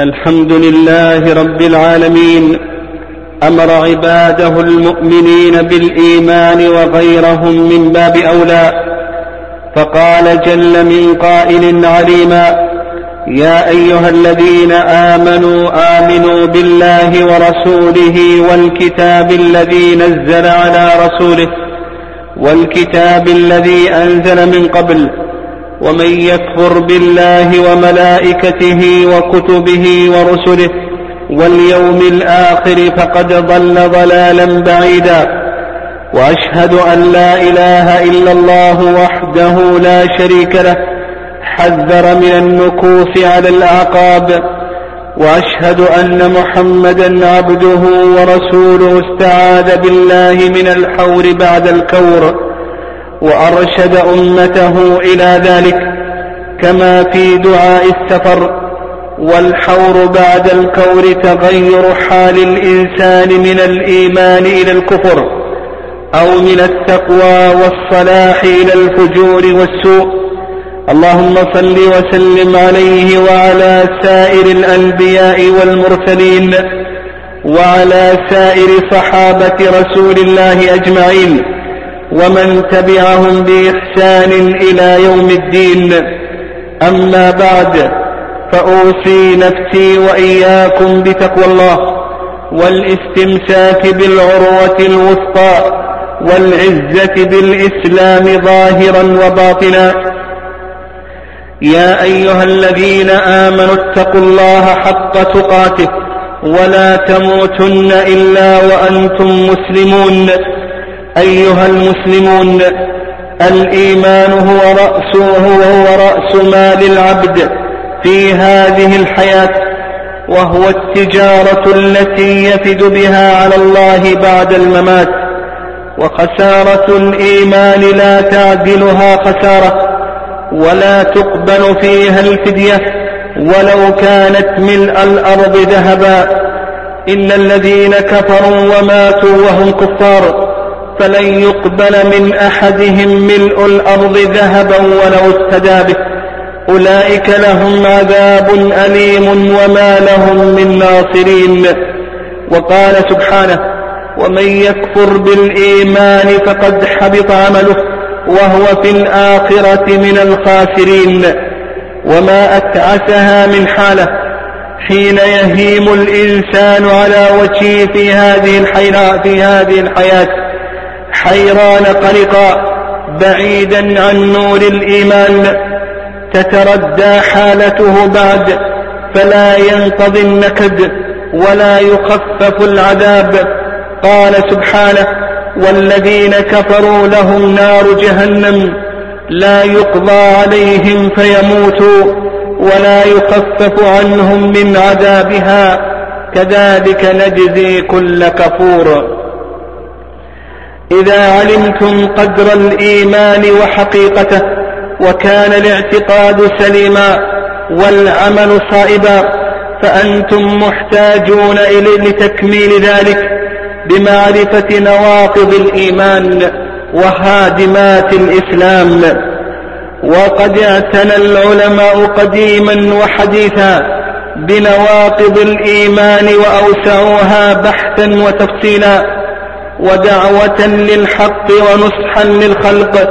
الحمد لله رب العالمين. أمر عباده المؤمنين بالإيمان وغيرهم من باب أولى. فقال جل من قائل عليما يا أيها الذين آمنوا آمنوا بالله ورسوله والكتاب الذي نزل على رسوله والكتاب الذي أنزل من قبل ومن يكفر بالله وملائكته وكتبه ورسله واليوم الآخر فقد ضل ضلالا بعيدا. وأشهد أن لا إله إلا الله وحده لا شريك له حذر من النكوص على الأعقاب. وأشهد أن محمدا عبده ورسوله استعاذ بالله من الحور بعد الكور. وأرشد أمته إلى ذلك كما في دعاء السفر والحور بعد الكور تغير حال الإنسان من الإيمان إلى الكفر أو من التقوى والصلاح إلى الفجور والسوء. اللهم صل وسلم عليه وعلى سائر الأنبياء والمرسلين وعلى سائر صحابة رسول الله أجمعين. ومن تبعهم بإحسان إلى يوم الدين. أما بعد فأوصي نفسي وإياكم بتقوى الله والاستمساك بالعروة الوثقى والعزة بالإسلام ظاهرا وباطنا. يا أيها الذين آمنوا اتقوا الله حق تقاته ولا تموتن إلا وأنتم مسلمون. أيها المسلمون الإيمان هو رأس هو رأس مال العبد في هذه الحياة وهو التجارة التي يفد بها على الله بعد الممات. وخسارة الإيمان لا تعدلها خسارة ولا تقبل فيها الفدية ولو كانت ملء الأرض ذهبا. إن الذين كفروا وماتوا وهم كفار فلن يقبل من أحدهم ملء الأرض ذهبا ولو افتدى به. أولئك لهم عذاب أليم وما لهم من ناصرين وقال سبحانه ومن يكفر بالإيمان فقد حبط عمله وهو في الآخرة من الخاسرين. وما أتعسها من حالة حين يهيم الإنسان على وجهه في هذه الحياة في هذه الحياة. حيران قلقا بعيدا عن نور الإيمان تتردى حالته بعد فلا ينقضي النكد ولا يخفف العذاب. قال سبحانه والذين كفروا لهم نار جهنم لا يقضى عليهم فيموتوا ولا يخفف عنهم من عذابها. كذلك نجزي كل كفور. إذا علمتم قدر الإيمان وحقيقته وكان الاعتقاد سليما والعمل صائبا فأنتم محتاجون اليه لتكميل ذلك بمعرفة نواقض الإيمان وهادمات الإسلام. وقد اعتنى العلماء قديما وحديثا بنواقض الإيمان وأوسعوها بحثا وتفصيلا ودعوة للحق ونصحا للخلق.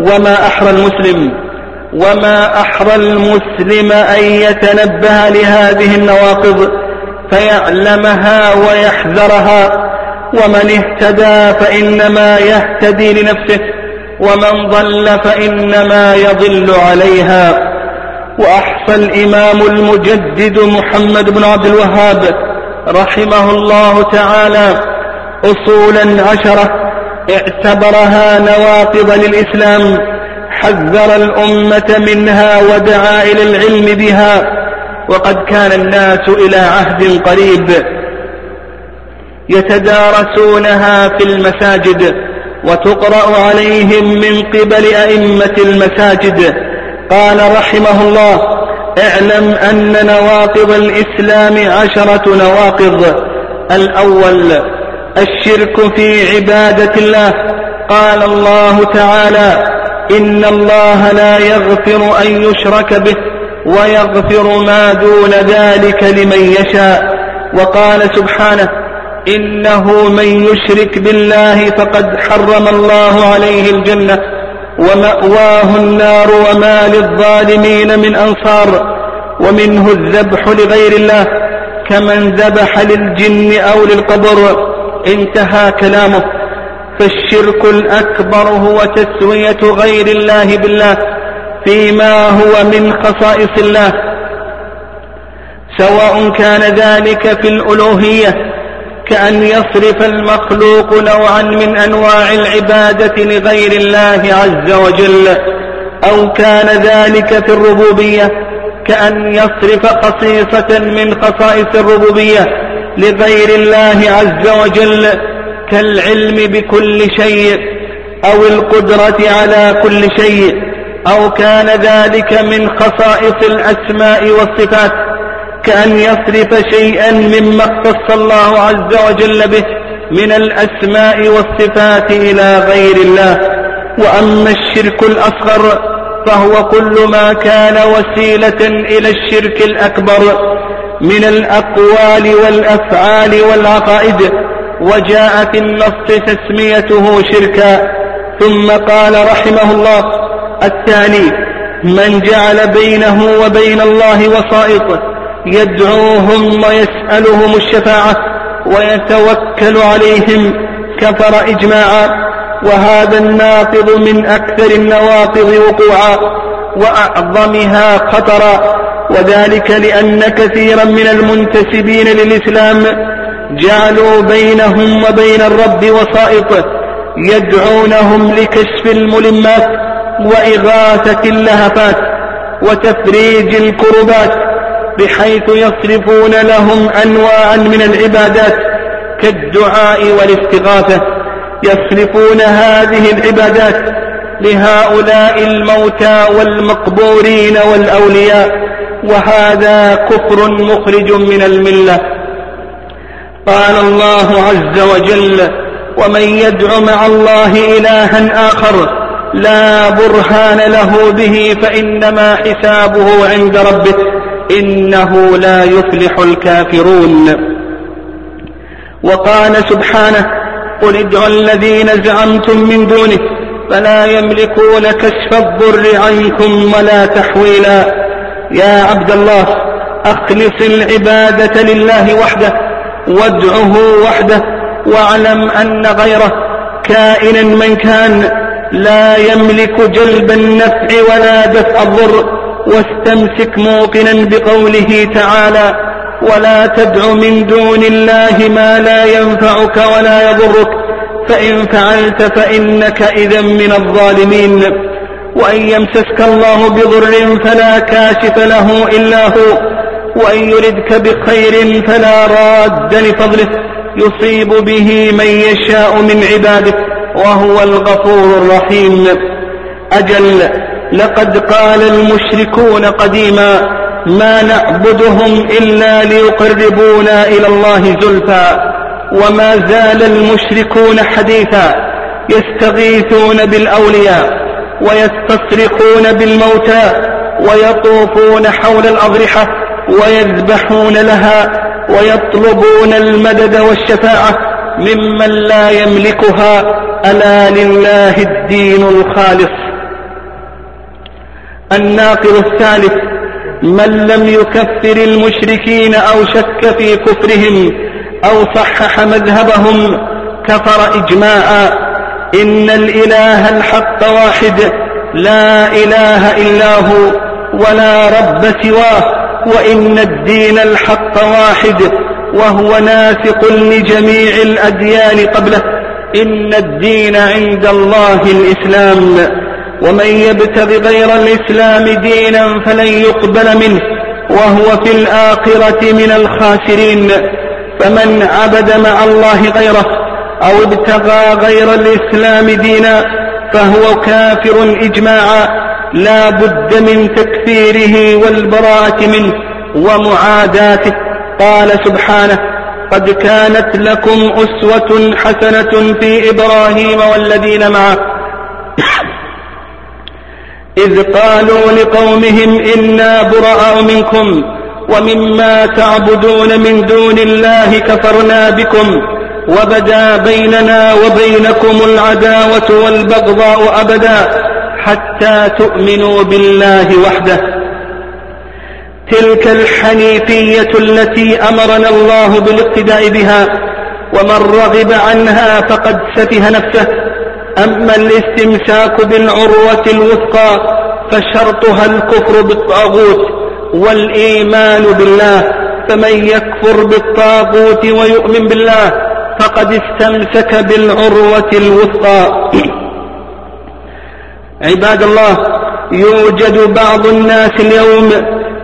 وما أحرى المسلم وما أحرى المسلم أن يتنبه لهذه النواقض فيعلمها ويحذرها. ومن اهتدى فإنما يهتدي لنفسه ومن ضل فإنما يضل عليها. وأحصى الإمام المجدد محمد بن عبد الوهاب رحمه الله تعالى أصولا عشرة اعتبرها نواقض للإسلام حذر الأمة منها ودعا إلى العلم بها وقد كان الناس إلى عهد قريب يتدارسونها في المساجد وتقرأ عليهم من قبل أئمة المساجد. قال رحمه الله اعلم أن نواقض الإسلام عشرة نواقض. الأول الشرك في عبادة الله. قال الله تعالى إن الله لا يغفر أن يشرك به ويغفر ما دون ذلك لمن يشاء. وقال سبحانه إنه من يشرك بالله فقد حرم الله عليه الجنة ومأواه النار وما للظالمين من أنصار. ومنه الذبح لغير الله كمن ذبح للجن أو للقبر. انتهى كلامه. فالشرك الأكبر هو تسوية غير الله بالله فيما هو من خصائص الله. سواء كان ذلك في الألوهية كأن يصرف المخلوق نوعا من أنواع العبادة لغير الله عز وجل أو كان ذلك في الربوبية كأن يصرف خصيصة من خصائص الربوبية. لغير الله عز وجل كالعلم بكل شيء أو القدرة على كل شيء أو كان ذلك من خصائص الأسماء والصفات كأن يصرف شيئا مما اختص الله عز وجل به من الأسماء والصفات إلى غير الله. وأما الشرك الأصغر فهو كل ما كان وسيلة إلى الشرك الأكبر. من الأقوال والأفعال والعقائد وجاء في النص تسميته شركا. ثم قال رحمه الله الثاني من جعل بينه وبين الله وسائط يدعوهم ويسألهم الشفاعة ويتوكل عليهم كفر إجماعا. وهذا الناقض من أكثر النواقض وقوعا. وأعظمها خطرا وذلك لأن كثيرا من المنتسبين للإسلام جعلوا بينهم وبين الرب وسائط يدعونهم لكشف الملمات وإغاثة اللهفات وتفريج الكربات بحيث يصرفون لهم أنواعا من العبادات كالدعاء والاستغاثة. يصرفون هذه العبادات لهؤلاء الموتى والمقبورين والأولياء وهذا كفر مخرج من الملة. قال الله عز وجل ومن يدع مع الله إلها آخر لا برهان له به فإنما حسابه عند ربه إنه لا يفلح الكافرون. وقال سبحانه قل ادعوا الذين زعمتم من دونه فلا يملكون كشف الضر عنكم ولا تحويلا. يا عبد الله أخلص العبادة لله وحده وادعه وحده واعلم أن غيره كائنا من كان. لا يملك جلب النفع ولا دفع الضر. واستمسك موقنا بقوله تعالى ولا تدع من دون الله ما لا ينفعك ولا يضرك. فإن فعلت فإنك إذا من الظالمين. وأن يمسسك الله بضر فلا كاشف له إلا هو. وأن يردك بخير فلا راد لفضله. يصيب به من يشاء من عباده. وهو الغفور الرحيم. أجل لقد قال المشركون قديما ما نعبدهم إلا ليقربونا إلى الله زلفى. وما زال المشركون حديثا يستغيثون بالأولياء ويستصرخون بالموتى ويطوفون حول الأضرحة ويذبحون لها ويطلبون المدد والشفاعة ممن لا يملكها ألا لله الدين الخالص. الناقض الثالث من لم يكفر المشركين أو شك في كفرهم أو صحح مذهبهم كفر إجماعا إن الإله الحق واحد لا إله إلا هو ولا رب سواه وإن الدين الحق واحد وهو ناسق لجميع الأديان قبله. إن الدين عند الله الإسلام ومن يبتغ غير الإسلام دينا فلن يقبل منه وهو في الآخرة من الخاسرين. فمن عبد مع الله غيره أو ابتغى غير الإسلام دينا فهو كافر إجماعا لا بد من تكفيره والبراءة منه ومعاداته. قال سبحانه قد كانت لكم أسوة حسنة في إبراهيم والذين معه. إذ قالوا لقومهم إنا براء منكم. ومما تعبدون من دون الله كفرنا بكم وبدا بيننا وبينكم العداوة والبغضاء أبدا حتى تؤمنوا بالله وحده. تلك الحنيفية التي أمرنا الله بالاقتداء بها ومن رغب عنها فقد سفه نفسه. أما الاستمساك بالعروة الوثقى فشرطها الكفر بالطاغوت. والإيمان بالله فمن يكفر بالطاغوت ويؤمن بالله فقد استمسك بالعروة الوثقى. عباد الله يوجد بعض الناس اليوم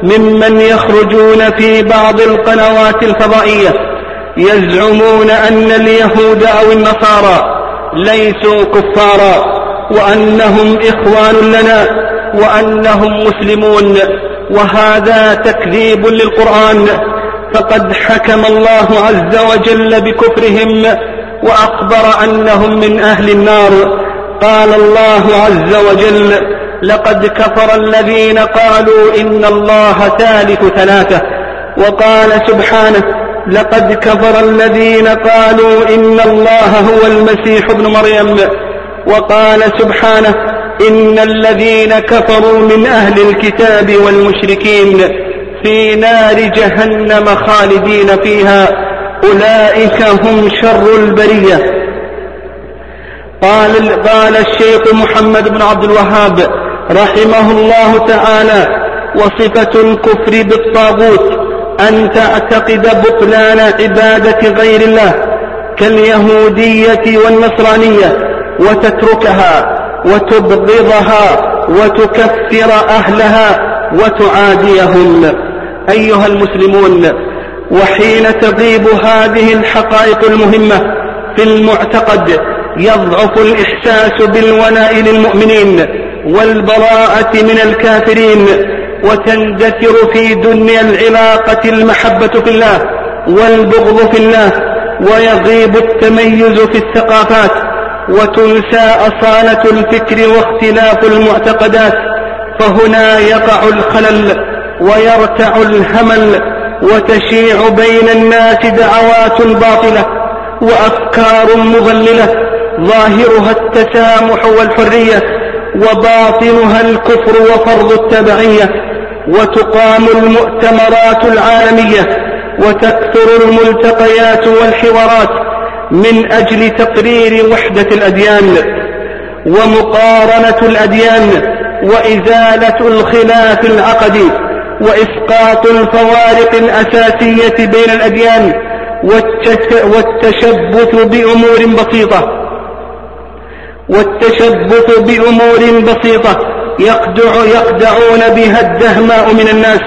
ممن يخرجون في بعض القنوات الفضائية يزعمون أن اليهود أو النصارى ليسوا كفارا وأنهم إخوان لنا وأنهم مسلمون. وهذا تكذيب للقرآن فقد حكم الله عز وجل بكفرهم وأخبر أنهم من أهل النار. قال الله عز وجل لقد كفر الذين قالوا إن الله ثالث ثلاثة وقال سبحانه لقد كفر الذين قالوا إن الله هو المسيح ابن مريم وقال سبحانه إن الذين كفروا من أهل الكتاب والمشركين في نار جهنم خالدين فيها أولئك هم شر البرية. قال, قال الشيخ محمد بن عبد الوهاب رحمه الله تعالى وصفة الكفر بالطاغوت أن تعتقد بطلان عبادة غير الله كاليهودية والنصرانية وتتركها. وتبغضها وتكفر أهلها وتعاديهم. أيها المسلمون وحين تغيب هذه الحقائق المهمة في المعتقد يضعف الإحساس بالولاء للمؤمنين والبراءة من الكافرين وتندثر في دنيا العلاقة المحبة في الله والبغض في الله ويغيب التميز في الثقافات وتنسى أصالة الفكر واختلاف المعتقدات فهنا يقع الخلل ويرتع الهمل وتشيع بين الناس دعوات باطلة وأفكار مضللة ظاهرها التسامح والحرية وباطنها الكفر وفرض التبعية وتقام المؤتمرات العالمية وتكثر الملتقيات والحوارات من أجل تقرير وحدة الأديان ومقارنة الأديان وإزالة الخلاف العقدي وإسقاط الفوارق الأساسية بين الأديان والتشبث بأمور بسيطة. والتشبث بأمور بسيطة. يخدع يخدعون بها الدهماء من الناس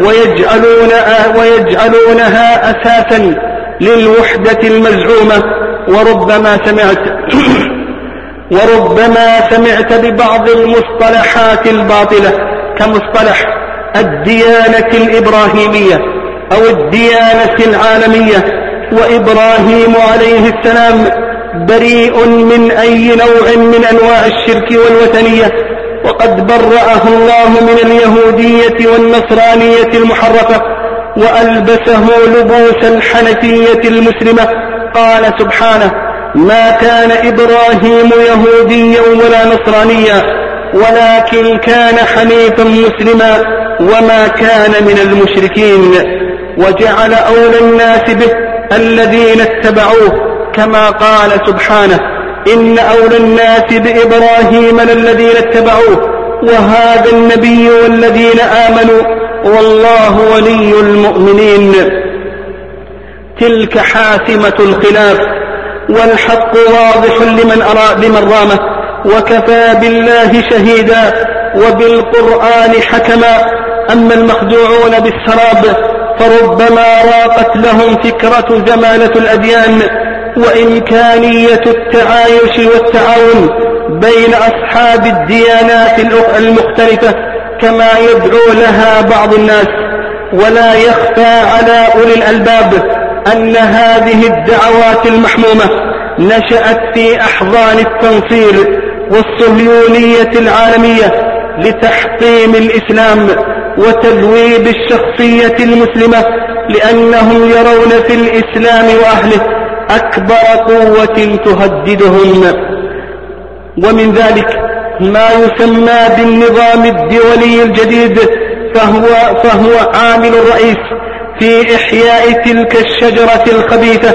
ويجعلون ويجعلونها أساسا. للوحدة المزعومة. وربما سمعت وربما سمعت ببعض المصطلحات الباطلة كمصطلح الديانة الإبراهيمية أو الديانة العالمية. وإبراهيم عليه السلام بريء من أي نوع من أنواع الشرك والوثنية. وقد برأه الله من اليهودية والنصرانية المحرفة. وألبسه لبوس الحنفية المسلمة. قال سبحانه ما كان إبراهيم يهوديا ولا نصرانيا ولكن كان حنيفا مسلما وما كان من المشركين. وجعل أولى الناس به الذين اتبعوه كما قال سبحانه إن أولى الناس بإبراهيم للذين اتبعوه وهذا النبي والذين آمنوا والله ولي المؤمنين. تلك حاسمة الخلاف والحق واضح لمن أرى لمن رامه وكفى بالله شهيدا وبالقرآن حكما. أما المخدوعون بالسراب فربما راقت لهم فكرة زمانة الأديان. وإمكانية التعايش والتعاون بين أصحاب الديانات المختلفة. كما يدعو لها بعض الناس ولا يخفى على أولي الألباب أن هذه الدعوات المحمومة نشأت في أحضان التنصير والصهيونية العالمية لتحطيم الإسلام وتذويب الشخصية المسلمة لأنهم يرون في الإسلام وأهله أكبر قوة تهددهم ومن ذلك ما يسمى بالنظام الدولي الجديد فهو, فهو عامل الرئيس في إحياء تلك الشجرة الخبيثة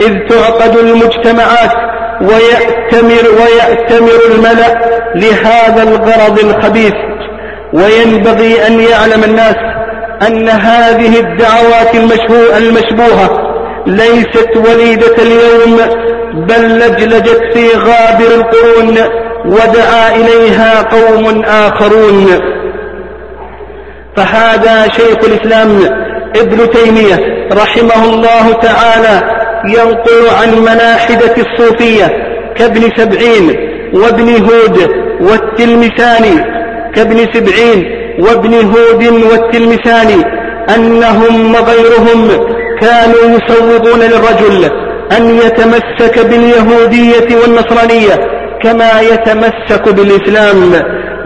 إذ تعقد المجتمعات ويأتمر, ويأتمر الملأ لهذا الغرض الخبيث. وينبغي أن يعلم الناس أن هذه الدعوات المشبوهة ليست وليدة اليوم بل لجلجت في غابر القرون ودعا إليها قوم آخرون. فهذا شيخ الإسلام ابن تيمية رحمه الله تعالى ينقل عن ملاحدة الصوفية كابن سبعين وابن هود والتلمساني كابن سبعين وابن هود والتلمساني أنهم وغيرهم كانوا يسوغون للرجل أن يتمسك باليهودية والنصرانية. كما يتمسك بالإسلام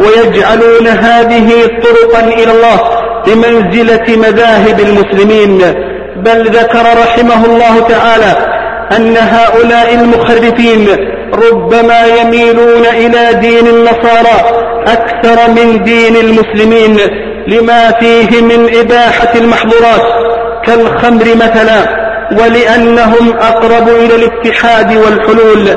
ويجعلون هذه طرقا إلى الله بمنزلة مذاهب المسلمين. بل ذكر رحمه الله تعالى أن هؤلاء المخرفين ربما يميلون إلى دين النصارى أكثر من دين المسلمين لما فيه من إباحة المحظورات كالخمر مثلا ولأنهم أقرب إلى الاتحاد والحلول.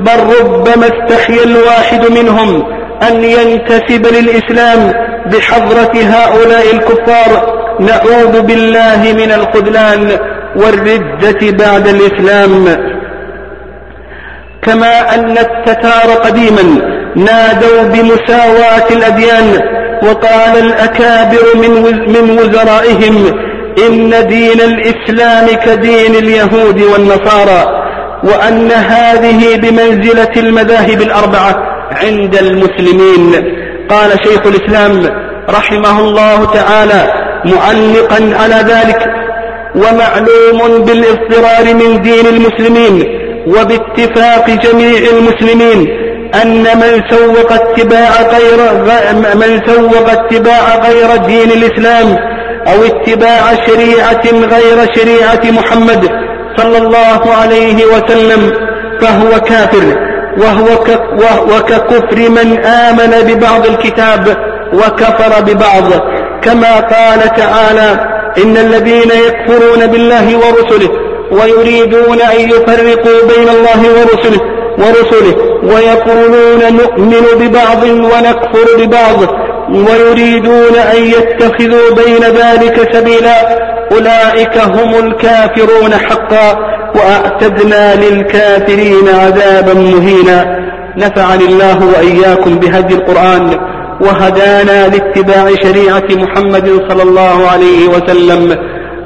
بل ربما استحيا الواحد منهم أن ينتسب للإسلام بحضرة هؤلاء الكفار. نعوذ بالله من الخذلان والردة بعد الإسلام. كما أن التتار قديما نادوا بمساواة الأديان وقال الأكابر من من وزرائهم إن دين الإسلام كدين اليهود والنصارى. وأن هذه بمنزلة المذاهب الأربعة عند المسلمين. قال شيخ الإسلام رحمه الله تعالى معلقا على ذلك ومعلوم بالاضطرار من دين المسلمين وباتفاق جميع المسلمين أن من سوق اتباع غير من سوق اتباع غير دين الإسلام أو اتباع شريعة غير شريعة محمد صلى الله عليه وسلم فهو كافر وهو وككفر من آمن ببعض الكتاب وكفر ببعض. كما قال تعالى إن الذين يكفرون بالله ورسله ويريدون أن يفرقوا بين الله ورسله ورسله ويقولون نؤمن ببعض ونكفر ببعض. ويريدون أن يتخذوا بين ذلك سبيلا أولئك هم الكافرون حقا وأعتدنا للكافرين عذابا مهينا نفعني الله وإياكم بهدي القرآن وهدانا لاتباع شريعة محمد صلى الله عليه وسلم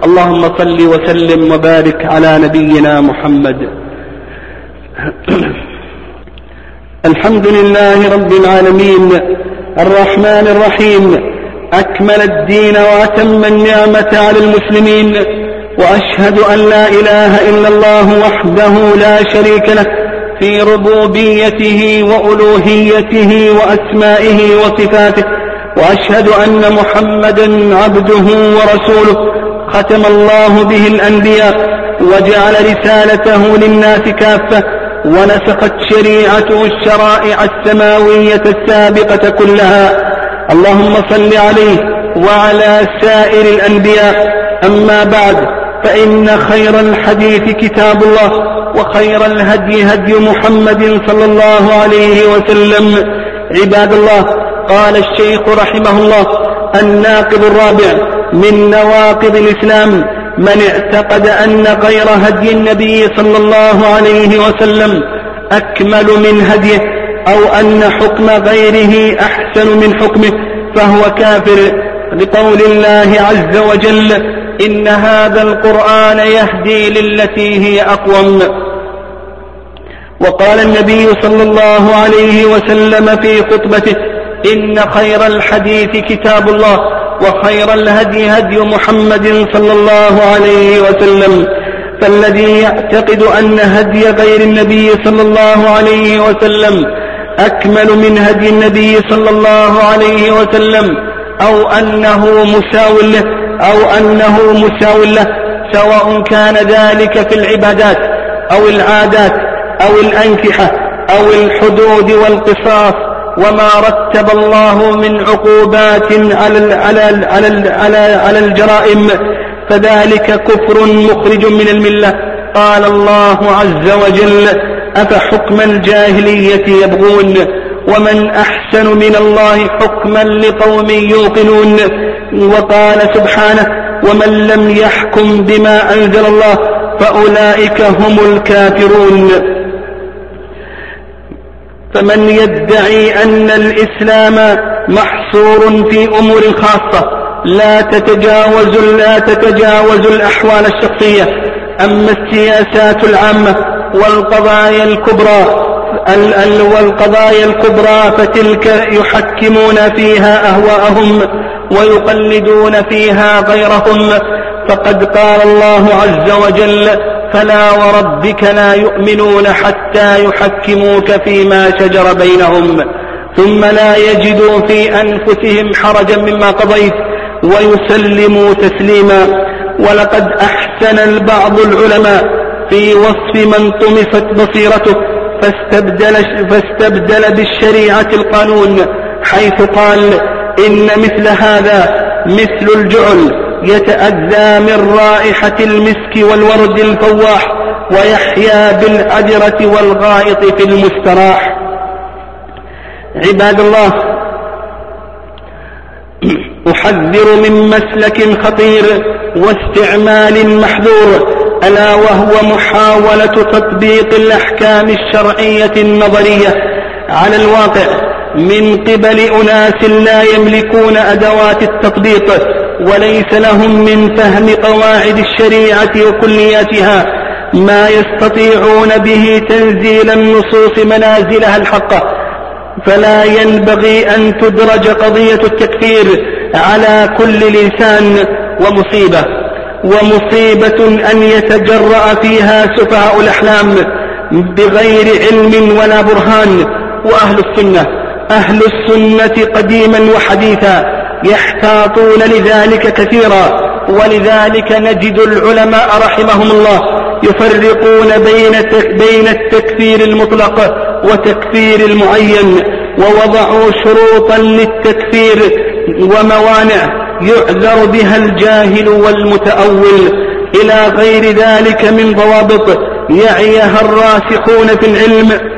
اللهم صل وسلم وبارك على نبينا محمد. الحمد لله رب العالمين الرحمن الرحيم. أكمل الدين وأتم النعمة على المسلمين. وأشهد أن لا إله إلا الله وحده لا شريك له في ربوبيته وألوهيته وأسمائه وصفاته. وأشهد أن محمدا عبده ورسوله. ختم الله به الأنبياء وجعل رسالته للناس كافة. ونسخت شريعته الشرائع السماوية السابقة كلها. اللهم صل عليه وعلى سائر الأنبياء. أما بعد فإن خير الحديث كتاب الله وخير الهدي هدي محمد صلى الله عليه وسلم. عباد الله قال الشيخ رحمه الله الناقض الرابع من نواقض الإسلام من اعتقد أن غير هدي النبي صلى الله عليه وسلم أكمل من هديه أو أن حكم غيره أحسن من حكمه فهو كافر. لقول الله عز وجل إن هذا القرآن يهدي للتي هي أقوم. وقال النبي صلى الله عليه وسلم في خطبته إن خير الحديث كتاب الله وخير الهدي هدي محمد صلى الله عليه وسلم. فالذي يعتقد أن هدي غير النبي صلى الله عليه وسلم أكمل من هدي النبي صلى الله عليه وسلم أو أنه مساو له أو أنه مساو له سواء كان ذلك في العبادات أو العادات أو الأنكحة أو الحدود والقصاص. وما رتب الله من عقوبات على على على على, على الجرائم فذلك كفر مخرج من الملة. قال الله عز وجل أفحكم الجاهلية يبغون؟ ومن أحسن من الله حكما لقوم يوقنون؟ وقال سبحانه ومن لم يحكم بما أنزل الله فأولئك هم الكافرون. فمن يدعي أن الإسلام محصور في أمور خاصة لا تتجاوز لا تتجاوز الأحوال الشخصية. أما السياسات العامة والقضايا الكبرى والقضايا الكبرى فتلك يحكمون فيها أهواءهم ويقلدون فيها غيرهم. فقد قال الله عز وجل فلا وربك لا يؤمنون حتى يحكموك فيما شجر بينهم ثم لا يجدوا في أنفسهم حرجا مما قضيت ويسلموا تسليما. ولقد أحسن البعض العلماء في وصف من طمست بصيرته فاستبدل, فاستبدل بالشريعة القانون حيث قال إن مثل هذا مثل الجعل يتأذى من رائحة المسك والورد الفواح ويحيا بالأجرة والغائط في المستراح. عباد الله أحذر من مسلك خطير واستعمال محذور ألا وهو محاولة تطبيق الأحكام الشرعية النظرية. على الواقع من قبل أناس لا يملكون أدوات التطبيق وليس لهم من فهم قواعد الشريعة وكلياتها ما يستطيعون به تنزيل النصوص منازلها الحقة فلا ينبغي أن تدرج قضية التكفير على كل لسان ومصيبة. ومصيبة أن يتجرأ فيها سفهاء الأحلام بغير علم ولا برهان. وأهل السنة أهل السنة قديما وحديثا. يحتاطون لذلك كثيرا. ولذلك نجد العلماء رحمهم الله يفرقون بين بين التكفير المطلق وتكفير المعين ووضعوا شروطا للتكفير وموانع يعذر بها الجاهل والمتأول. إلى غير ذلك من ضوابط يعيها الراسخون في العلم.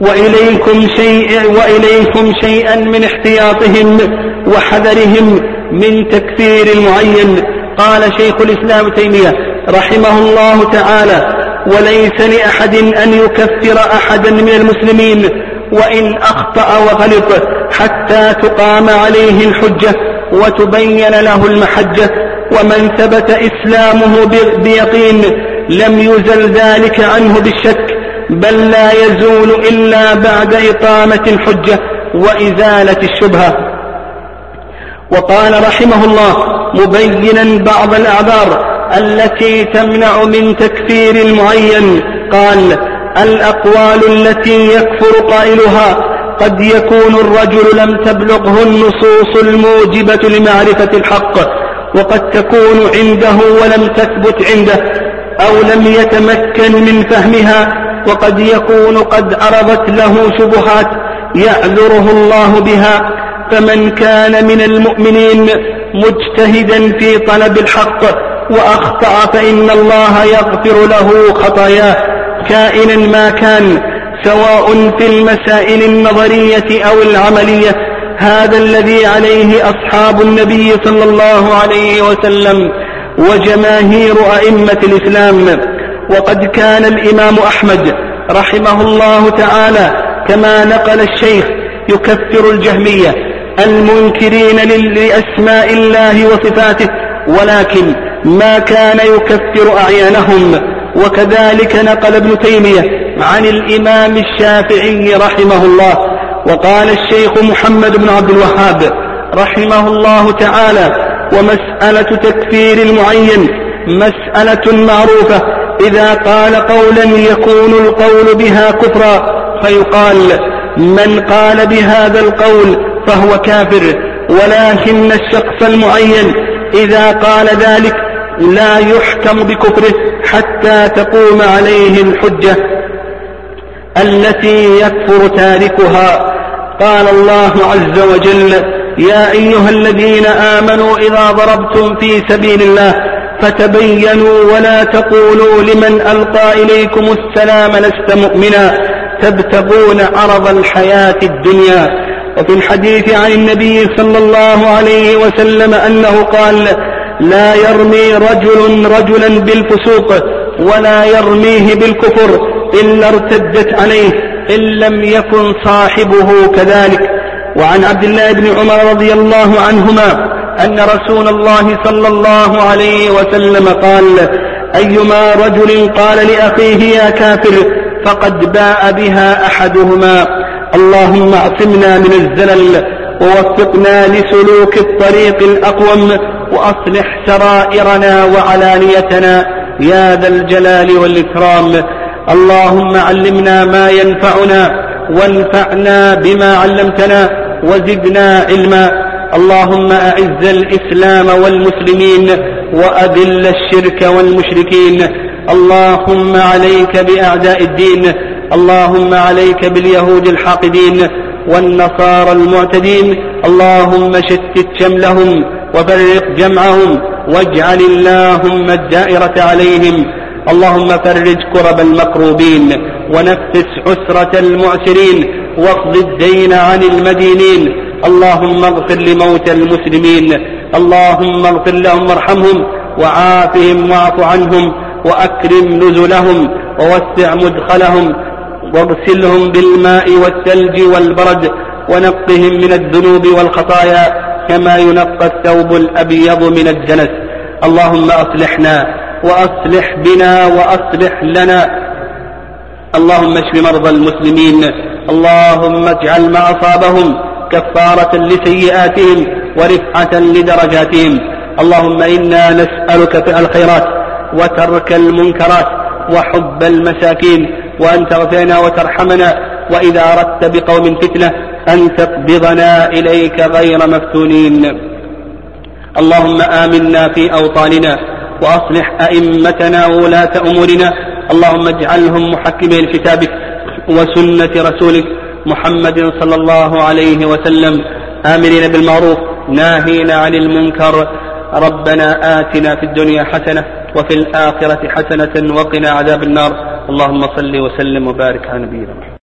وإليكم, شيء وإليكم شيئا من احتياطهم وحذرهم من تكفير المعين. قال شيخ الإسلام تيمية رحمه الله تعالى وليس لأحد أن يكفر أحدا من المسلمين وإن أخطأ وغلط حتى تقام عليه الحجة وتبين له المحجة. ومن ثبت إسلامه بيقين لم يزل ذلك عنه بالشك بل لا يزول إلا بعد إقامة الحجة وإزالة الشبهة. وقال رحمه الله مبينا بعض الأعذار التي تمنع من تكفير المعين. قال الأقوال التي يكفر قائلها قد يكون الرجل لم تبلغه النصوص الموجبة لمعرفة الحق وقد تكون عنده ولم تثبت عنده أو لم يتمكن من فهمها وقد يكون قد عرضت له شبهات يعذره الله بها. فمن كان من المؤمنين مجتهدا في طلب الحق وأخطأ فإن الله يغفر له خطاياه. كائنا ما كان سواء في المسائل النظرية أو العملية هذا الذي عليه أصحاب النبي صلى الله عليه وسلم وجماهير أئمة الإسلام. وقد كان الإمام أحمد رحمه الله تعالى كما نقل الشيخ يكفر الجهمية المنكرين لأسماء الله وصفاته ولكن ما كان يكفر أعيانهم. وكذلك نقل ابن تيمية عن الإمام الشافعي رحمه الله وقال الشيخ محمد بن عبد الوهاب رحمه الله تعالى ومسألة تكفير المعين مسألة معروفة إذا قال قولا يكون القول بها كفرا فيقال من قال بهذا القول فهو كافر ولكن الشخص المعين إذا قال ذلك لا يحكم بكفره حتى تقوم عليه الحجة التي يكفر تاركها. قال الله عز وجل يا أيها الذين آمنوا إذا ضربتم في سبيل الله فتبينوا ولا تقولوا لمن ألقى إليكم السلام لست مؤمنا تبتغون عرض الحياة الدنيا. وفي الحديث عن النبي صلى الله عليه وسلم أنه قال لا يرمي رجل رجلا بالفسوق ولا يرميه بالكفر إلا ارتدت عليه إن لم يكن صاحبه كذلك. وعن عبد الله بن عمر رضي الله عنهما أن رسول الله صلى الله عليه وسلم قال أيما رجل قال لأخيه يا كافر فقد باء بها أحدهما. اللهم اعصمنا من الزلل ووفقنا لسلوك الطريق الأقوم وأصلح سرائرنا وعلانيتنا يا ذا الجلال والإكرام. اللهم علمنا ما ينفعنا وانفعنا بما علمتنا وزدنا علما. اللهم أعز الإسلام والمسلمين وأذل الشرك والمشركين. اللهم عليك بأعداء الدين. اللهم عليك باليهود الحاقدين والنصارى المعتدين. اللهم شتت شملهم وفرق جمعهم. واجعل اللهم الدائرة عليهم. اللهم فرج كرب المكروبين ونفس عسرة المعسرين. واقض الدين عن المدينين. اللهم اغفر لموتى المسلمين. اللهم اغفر لهم وارحمهم وعافهم واعف عنهم وأكرم نزلهم ووسع مدخلهم واغسلهم بالماء والثلج والبرد ونقهم من الذنوب والخطايا كما ينقى الثوب الأبيض من الدنس اللهم أصلحنا وأصلح بنا وأصلح لنا. اللهم اشف مرضى المسلمين. اللهم اجعل ما أصابهم كفارة لسيئاتهم ورفعة لدرجاتهم. اللهم إنا نسألك فعل الخيرات وترك المنكرات وحب المساكين وأن تغفرنا وترحمنا وإذا أردت بقوم فتنة أن تقبضنا إليك غير مفتونين. اللهم آمنا في أوطاننا وأصلح أئمتنا وولاة أمورنا. اللهم اجعلهم محكمين لكتابك وسنة رسولك. محمد صلى الله عليه وسلم. آمرين بالمعروف ناهين عن المنكر. ربنا آتنا في الدنيا حسنة وفي الآخرة حسنة وقنا عذاب النار. اللهم صل وسلم وبارك على نبينا محمد.